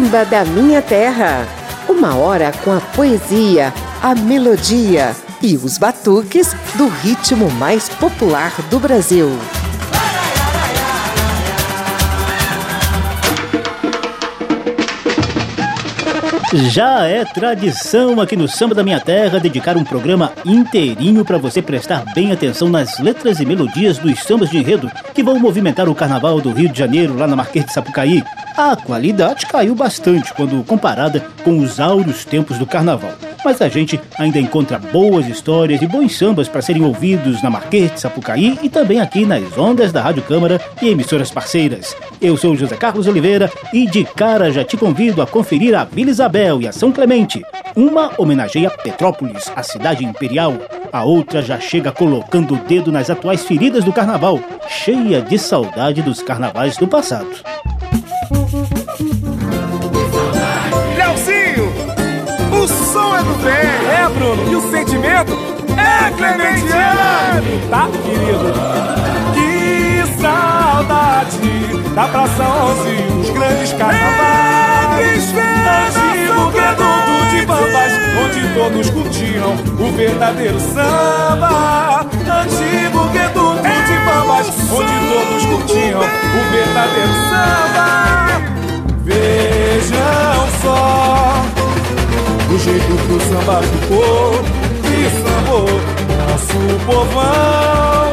Samba da Minha Terra. Uma hora com a poesia, a melodia e os batuques do ritmo mais popular do Brasil. Já é tradição aqui no Samba da Minha Terra dedicar um programa inteirinho para você prestar bem atenção nas letras e melodias dos sambas de enredo que vão movimentar o carnaval do Rio de Janeiro lá na Marquês de Sapucaí. A qualidade caiu bastante quando comparada com os áureos tempos do carnaval mas a gente ainda encontra boas histórias e bons sambas para serem ouvidos na Marquês Sapucaí e também aqui nas ondas da Rádio Câmara e emissoras parceiras. Eu sou José Carlos Oliveira e de cara já te convido a conferir a Vila Isabel e a São Clemente. Uma homenageia Petrópolis, a cidade imperial. A outra já chega colocando o dedo nas atuais feridas do carnaval, cheia de saudade dos carnavais do passado. Som é do bem. É, Bruno. E o sentimento é clementiano. Tá, querido? Que saudade da Praça 11, os grandes carnavais. Antigo reduto de bambas, onde todos curtiam o verdadeiro samba. Antigo reduto de bambas, onde todos curtiam o verdadeiro samba. Vejam só do jeito que o samba ficou E sambou nosso povão.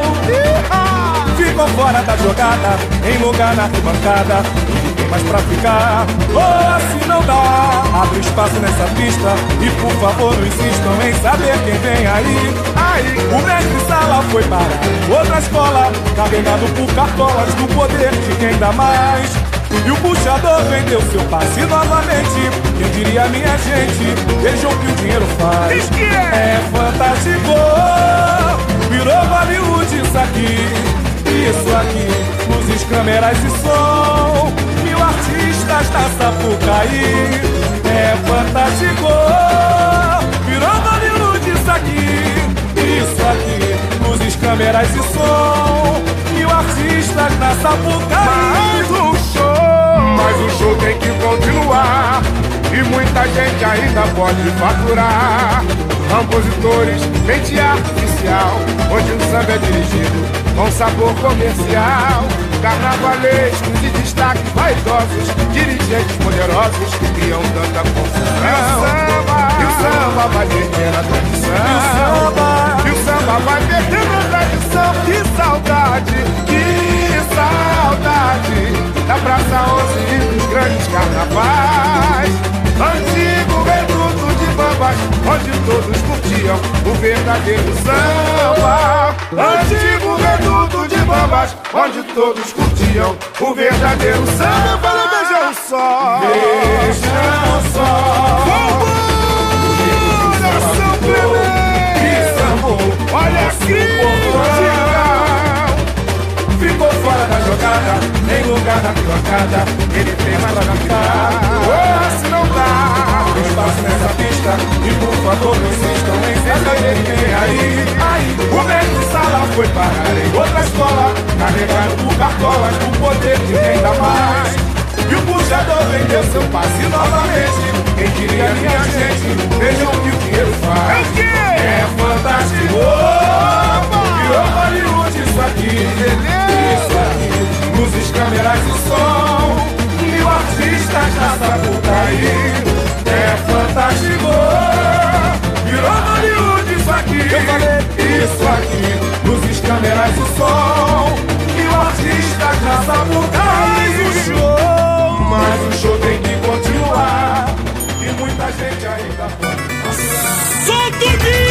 Ficou fora da jogada Em lugar na arquibancada E tem mais pra ficar. Oh, assim não dá Abre espaço nessa pista E por favor não insistam em saber quem vem aí. Aí, o mestre sala foi parar Outra escola Carregado por cartolas Do poder de quem dá mais e o puxador vendeu seu passe novamente. Quem diria minha gente? Vejam o que o dinheiro faz. É? é fantástico. Virou Bollywood isso aqui. Isso aqui. Luzes, câmeras e som. Mil artistas da Sapucaí. É fantástico. Virou Bollywood isso aqui. Isso aqui. Luzes, câmeras e som. Mil artistas da Sapucaí mas o show tem que continuar. E muita gente ainda pode faturar. Compositores, mente artificial, onde o samba é dirigido com sabor comercial. Carnavalescos de destaque vaidosos, dirigentes poderosos que criam tanta confusão. E o samba vai perdendo a tradição. E o samba, e o samba vai perdendo a tradição. Que saudade, que saudade da Praça 11 e dos grandes carnavais. Antigo reduto de bambas, onde todos curtiam o verdadeiro samba. Antigo reduto de bambas, onde todos curtiam o verdadeiro samba. Vejam só, vejam só. Vambora, São Clemente! Olha aqui! fora da jogada, em lugar da pilacada, ele tem mais pra ficar. Oh, se não dá, espaço nessa pista, e por favor não insistam em saber quem aí. Aí, o mestre sala foi parar em outra escola, carregado por cartolas, o poder de quem dá mais. E o puxador vendeu seu passe novamente. Quem queria minha gente, vejam o que o dinheiro faz. É fantástico! Isso aqui, isso aqui. Luzes, câmeras e som, mil artistas na Sapucaí. É fantástico, virou Hollywood isso aqui, isso aqui. Luzes, câmeras e som, mil artistas na Sapucaí. Mas o show, mas o show tem que continuar. E muita gente ainda pode. Solta o!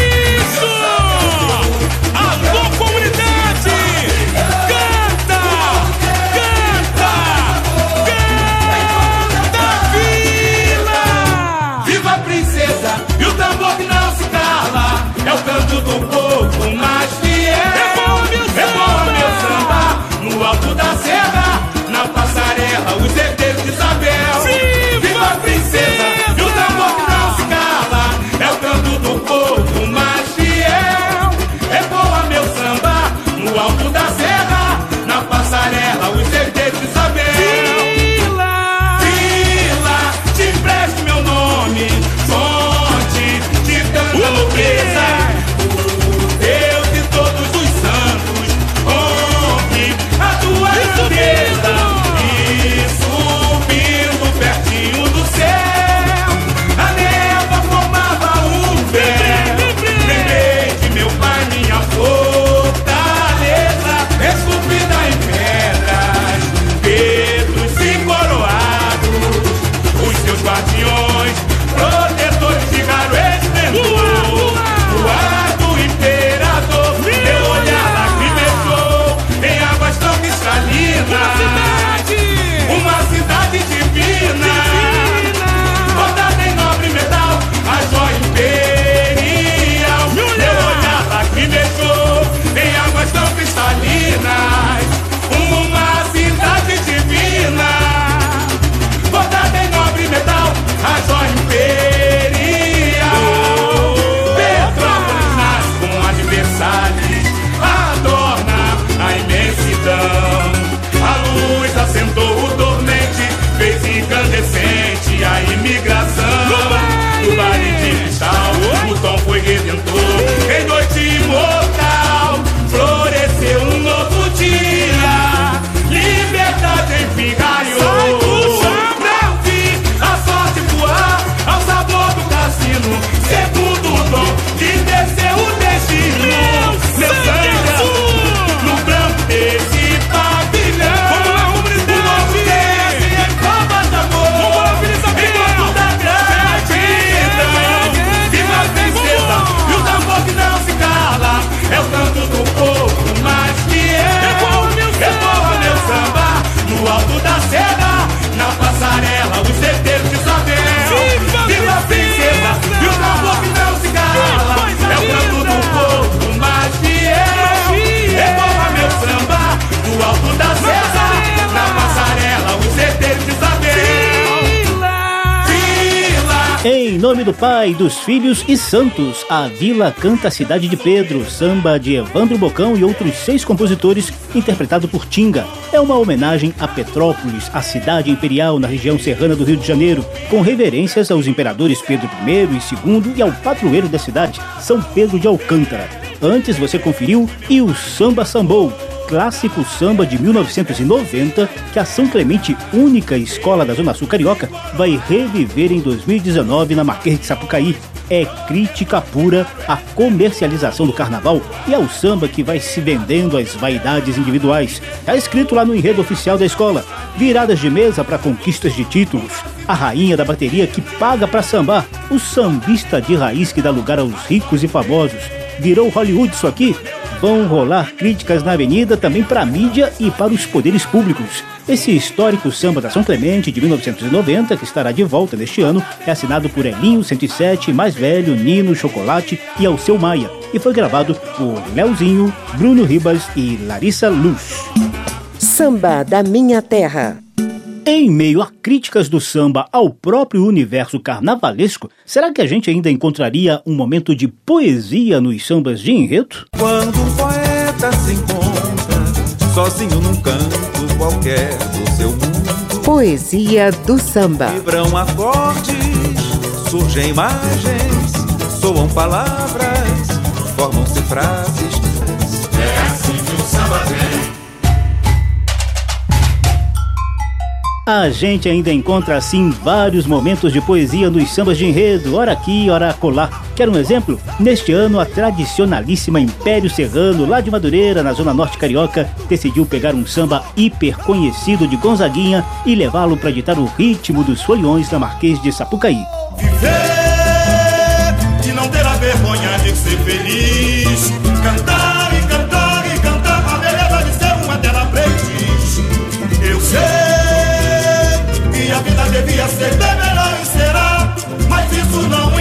Em nome do Pai, dos Filhos e Santos, a Vila canta a Cidade de Pedro, samba de Evandro Bocão e outros seis compositores, interpretado por Tinga. É uma homenagem a Petrópolis, a cidade imperial na região serrana do Rio de Janeiro, com reverências aos imperadores Pedro I e II e ao padroeiro da cidade, São Pedro de Alcântara. Antes você conferiu e o Samba Sambou, clássico samba de 1990 que a São Clemente, única escola da Zona Sul Carioca, vai reviver em 2019 na Marquês de Sapucaí. É crítica pura à comercialização do carnaval e ao samba que vai se vendendo às vaidades individuais. Está escrito lá no enredo oficial da escola: viradas de mesa para conquistas de títulos, a rainha da bateria que paga para sambar, o sambista de raiz que dá lugar aos ricos e famosos. Virou Hollywood isso aqui? Vão rolar críticas na avenida também para a mídia e para os poderes públicos. Esse histórico samba da São Clemente de 1990, que estará de volta neste ano, é assinado por Elinho 107, Mais Velho, Nino, Chocolate e Alceu Maia e foi gravado por Leozinho, Bruno Ribas e Larissa Luz. Samba da Minha Terra. Em meio a críticas do samba ao próprio universo carnavalesco, será que a gente ainda encontraria um momento de poesia nos sambas de enredo? Quando um poeta se encontra sozinho num canto qualquer do seu mundo, poesia do samba. Vibram acordes, surgem imagens, soam palavras, formam-se frases. É assim que o samba vem. A gente ainda encontra assim vários momentos de poesia nos sambas de enredo, ora aqui, ora acolá. Quer um exemplo? Neste ano, a tradicionalíssima Império Serrano, lá de Madureira, na zona norte carioca, decidiu pegar um samba hiper conhecido de Gonzaguinha e levá-lo para ditar o ritmo dos foliões da Marquês de Sapucaí. Viver e não ter a vergonha de ser feliz, cantar bem melhor e será. Mas isso não impede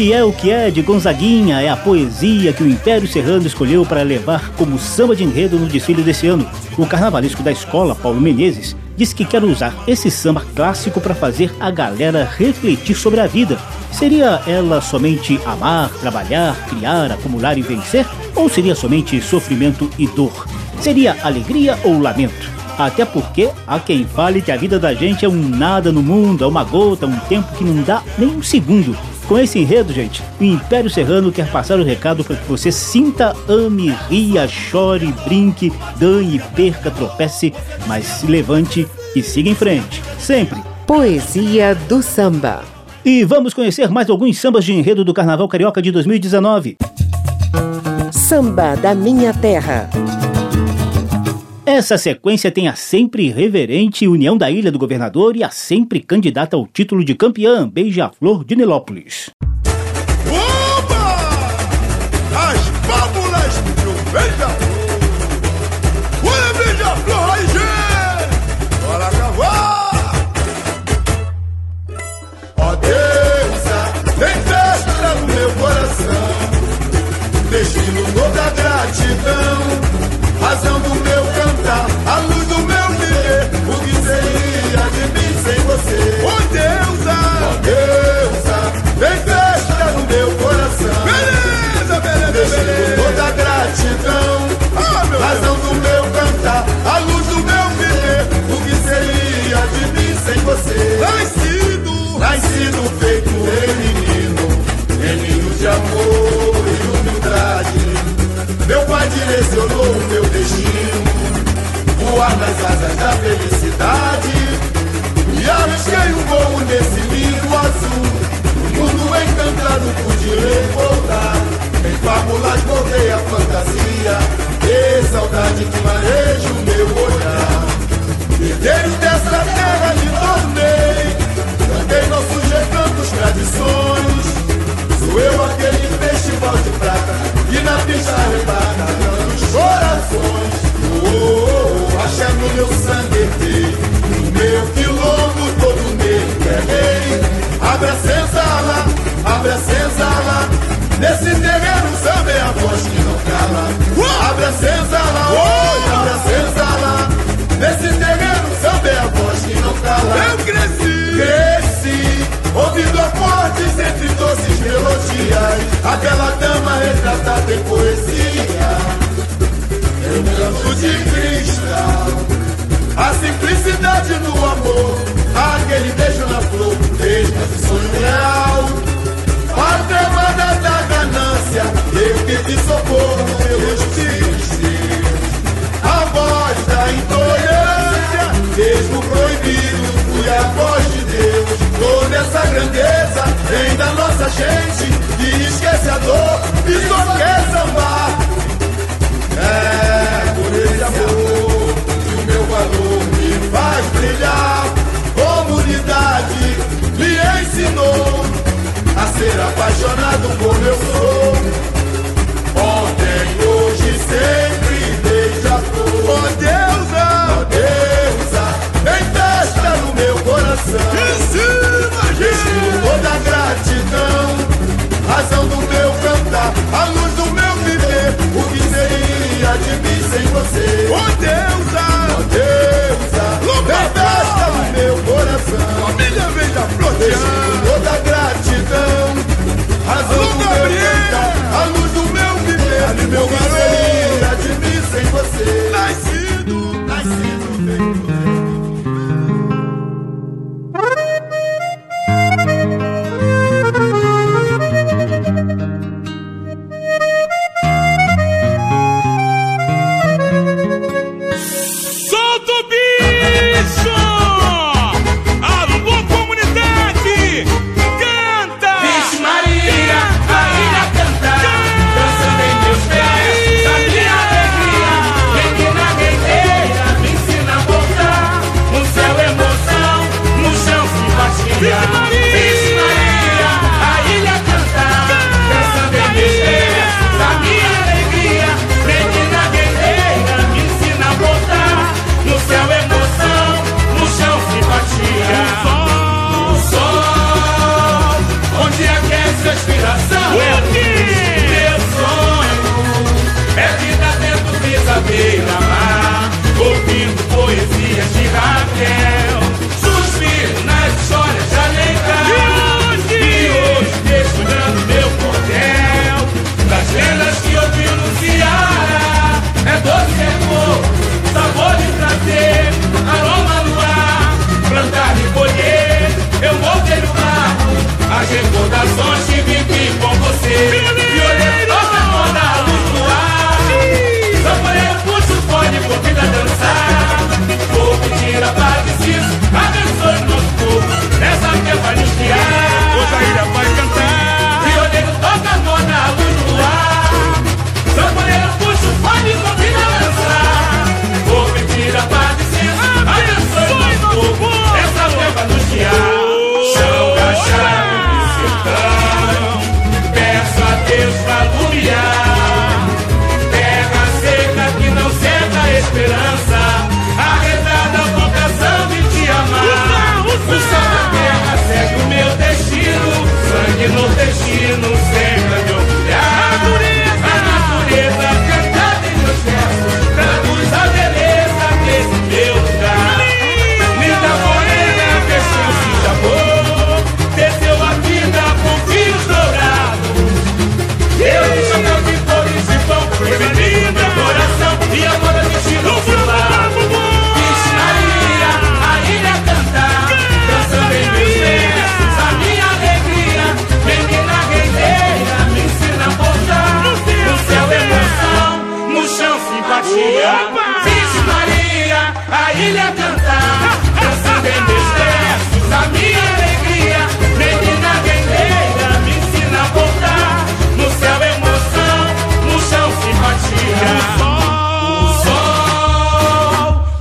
que é o que é de Gonzaguinha é a poesia que o Império Serrano escolheu para levar como samba de enredo no desfile desse ano. O carnavalesco da escola, Paulo Menezes, disse que quer usar esse samba clássico para fazer a galera refletir sobre a vida. Seria ela somente amar, trabalhar, criar, acumular e vencer? Ou seria somente sofrimento e dor? Seria alegria ou lamento? Até porque há quem fale que a vida da gente é um nada no mundo, é uma gota, um tempo que não dá nem um segundo. Com esse enredo, gente, o Império Serrano quer passar o recado para que você sinta, ame, ria, chore, brinque, ganhe, perca, tropece, mas se levante e siga em frente. Sempre. Poesia do Samba. E vamos conhecer mais alguns sambas de enredo do Carnaval Carioca de 2019. Samba da Minha Terra. Essa sequência tem a sempre reverente União da Ilha do Governador e a sempre candidata ao título de campeã Beija-Flor de Nilópolis. Opa! As fábulas do Beija-Flor! Olha, Beija-Flor aí, direcionou o meu destino. Voar nas asas da felicidade. E arrisquei um voo nesse lindo azul. Mundo encantado pude revoltar. Em fábulas voltei a fantasia. E saudade que mareja o meu olhar. Herdeiro dessa terra corações. Oh, oh, oh, axé no meu sangue herdei No meu quilombo todo nele peguei Abre a senzala, abre a senzala. Nesse terreno samba é a voz que não cala. Abre a senzala, oi, abre a senzala. Nesse terreno samba é a voz que não cala. Eu cresci, cresci Ouvindo acordes entre doces melodias Aquela dama retratada em poesia Canto de cristal A simplicidade no amor Aquele beijo na flor Desde esse sonho real. Patremada da ganância Eu pedi socorro pelos tristes A voz da intolerância Mesmo proibido Fui a voz de Deus. Toda essa grandeza Vem da nossa gente Que esquece a dor E só quer sambar. É brilhar. Comunidade me ensinou a ser apaixonado como eu sou. Ontem, hoje, sempre beija flor. Oh deusa, oh deusa, vem festa no meu coração. Que sim, imagine toda gratidão, razão do meu cantar, a luz do meu viver. O que seria de mim sem você? Oh deusa, oh deusa. É festa no meu coração. Família vem da flor,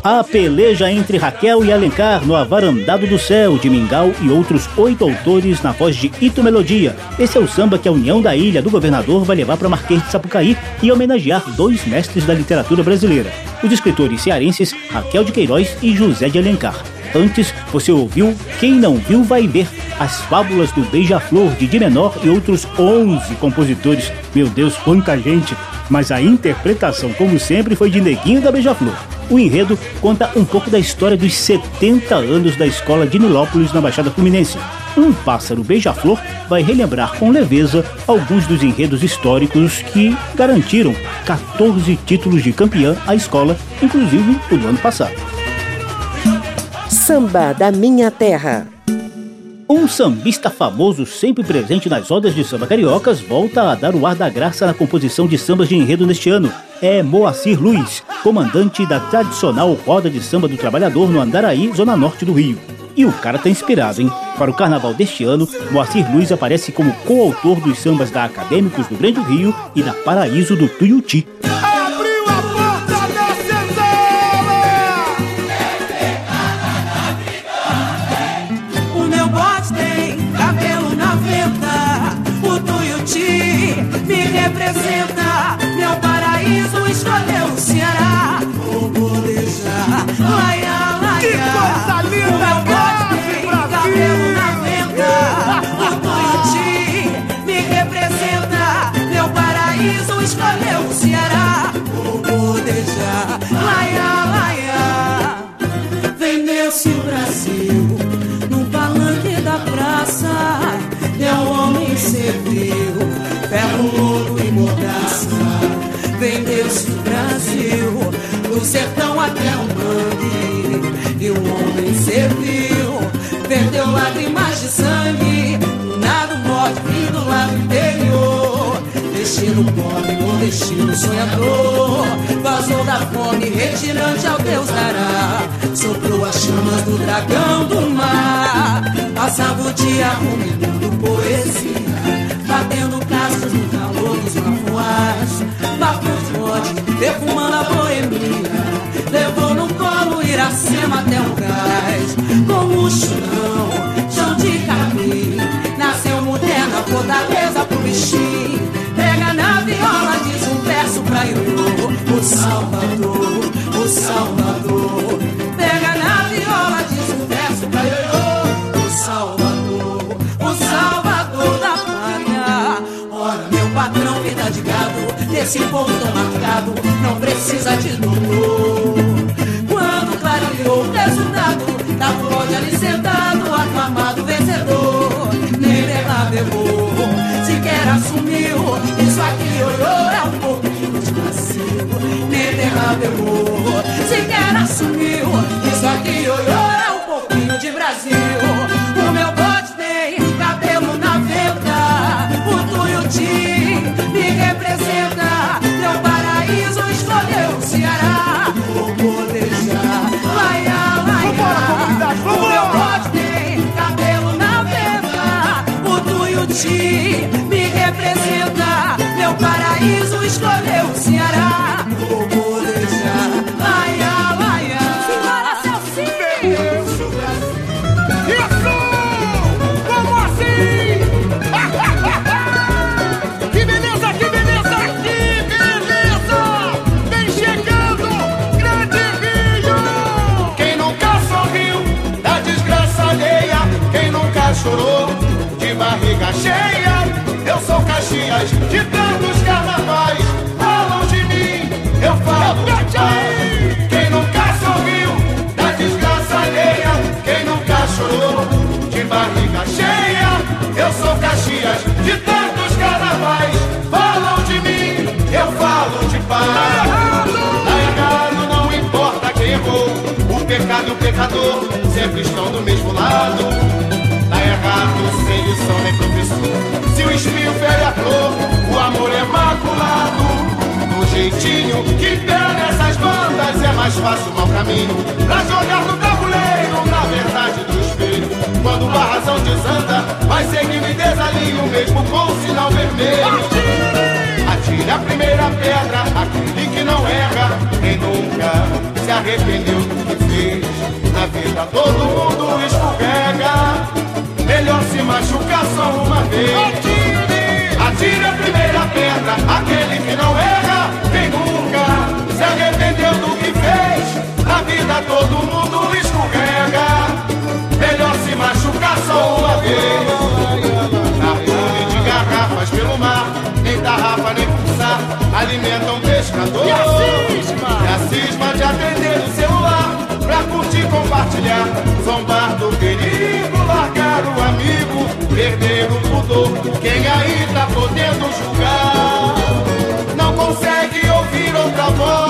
A peleja entre Raquel e Alencar no Avarandado do Céu, de Mingau e outros oito autores na voz de Ito Melodia. Esse é o samba que a União da Ilha do Governador vai levar para Marquês de Sapucaí e homenagear dois mestres da literatura brasileira, os escritores cearenses Raquel de Queiroz e José de Alencar. Antes, você ouviu Quem Não Viu Vai Ver, as fábulas do Beija-Flor de Di Menor e outros 11 compositores. Meu Deus, quanta gente! Mas a interpretação, como sempre, foi de Neguinho da Beija-Flor. O enredo conta um pouco da história dos 70 anos da escola de Nilópolis na Baixada Fluminense. Um pássaro beija-flor vai relembrar com leveza alguns dos enredos históricos que garantiram 14 títulos de campeã à escola, inclusive o do ano passado. Samba da Minha Terra. Um sambista famoso, sempre presente nas rodas de samba cariocas, volta a dar o ar da graça na composição de sambas de enredo neste ano. É Moacir Luiz, comandante da tradicional Roda de Samba do Trabalhador no Andaraí, zona norte do Rio. E o cara tá inspirado, hein? Para o carnaval deste ano, Moacir Luiz aparece como coautor dos sambas da Acadêmicos do Grande Rio e da Paraíso do Tuiuti. Destino pobre, destino sonhador. Vazou da fome, retirante ao Deus dará. Soprou as chamas do dragão do mar. Passava o dia ruminando poesia batendo cascos no calor dos mafuás. Bafos forte, perfumando a boemia. Levou no colo Iracema até o cais. Com o chão, chão de capim. Nasceu moderna, fortaleza pro bichinho. Viola, diz um verso pra Iô. O Salvador, o Salvador. Pega na viola, diz um verso pra Iô. O Salvador, o Salvador da patrão, vida de gado, desse povo tão marcado, não precisa de doutor. Quando clareou o resultado, o ódio ali sentado, aclamado vencedor, nem dela levou, sequer assumiu, isso aqui olhou, é um pouquinho de vacilo, nem levou, sequer barriga cheia? Eu sou Caxias de tantos carnavais. Falam de mim, eu falo de paz. Quem nunca sorriu da desgraça alheia? Quem nunca chorou de barriga cheia? Eu sou Caxias de tantos carnavais. Falam de mim, eu falo de paz. Tá não importa quem errou. O pecado e o pecador sempre estão do mesmo lado. Nem professor. Se o espinho fere a flor, o amor é maculado. No jeitinho que pega fácil o mau caminho Pra jogar no tabuleiro, na verdade do espelho Quando a razão desanda, vai seguir me desalinho Mesmo com o sinal vermelho Atire a primeira pedra, aquele que não erra Quem nunca se arrependeu do que fez Na vida todo Alimentam pescador. E a cisma, e a cisma de atender o celular Pra curtir, compartilhar Zombar do perigo Largar o amigo Perder o pudor. Quem aí tá podendo julgar? Não consegue ouvir outra voz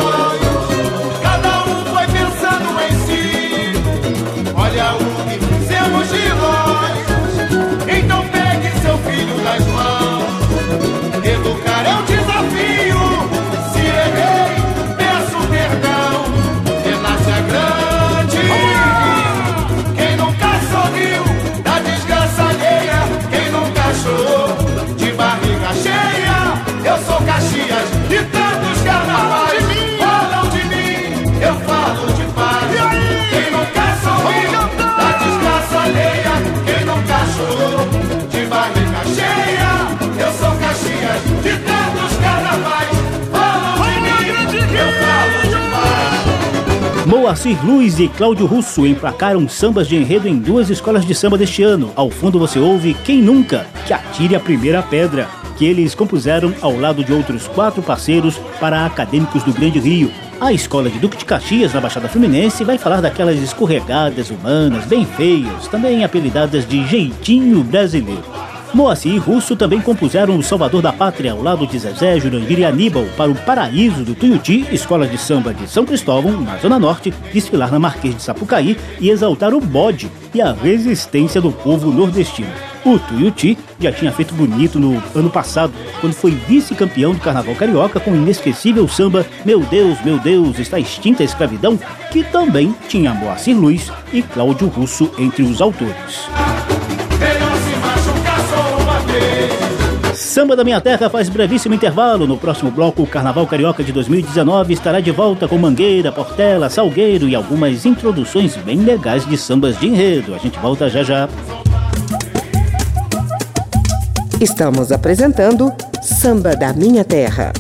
Moacir Luiz e Cláudio Russo emplacaram sambas de enredo em duas escolas de samba deste ano. Ao fundo você ouve Quem Nunca, que atire a primeira pedra, que eles compuseram ao lado de outros quatro parceiros para acadêmicos do Grande Rio. A escola de Duque de Caxias, na Baixada Fluminense, vai falar daquelas escorregadas humanas bem feias, também apelidadas de jeitinho brasileiro. Moacir e Russo também compuseram O Salvador da Pátria ao lado de Zezé, Jurandir e Aníbal para o Paraíso do Tuiuti, escola de samba de São Cristóvão, na Zona Norte, desfilar na Marquês de Sapucaí e exaltar o bode e a resistência do povo nordestino. O Tuiuti já tinha feito bonito no ano passado, quando foi vice-campeão do Carnaval Carioca com o inesquecível samba Meu Deus, meu Deus, está extinta a escravidão, que também tinha Moacir Luiz e Cláudio Russo entre os autores. Samba da Minha Terra faz brevíssimo intervalo. No próximo bloco, o Carnaval Carioca de 2019 estará de volta com Mangueira, Portela, Salgueiro e algumas introduções bem legais de sambas de enredo. A gente volta já já. Estamos apresentando Samba da Minha Terra.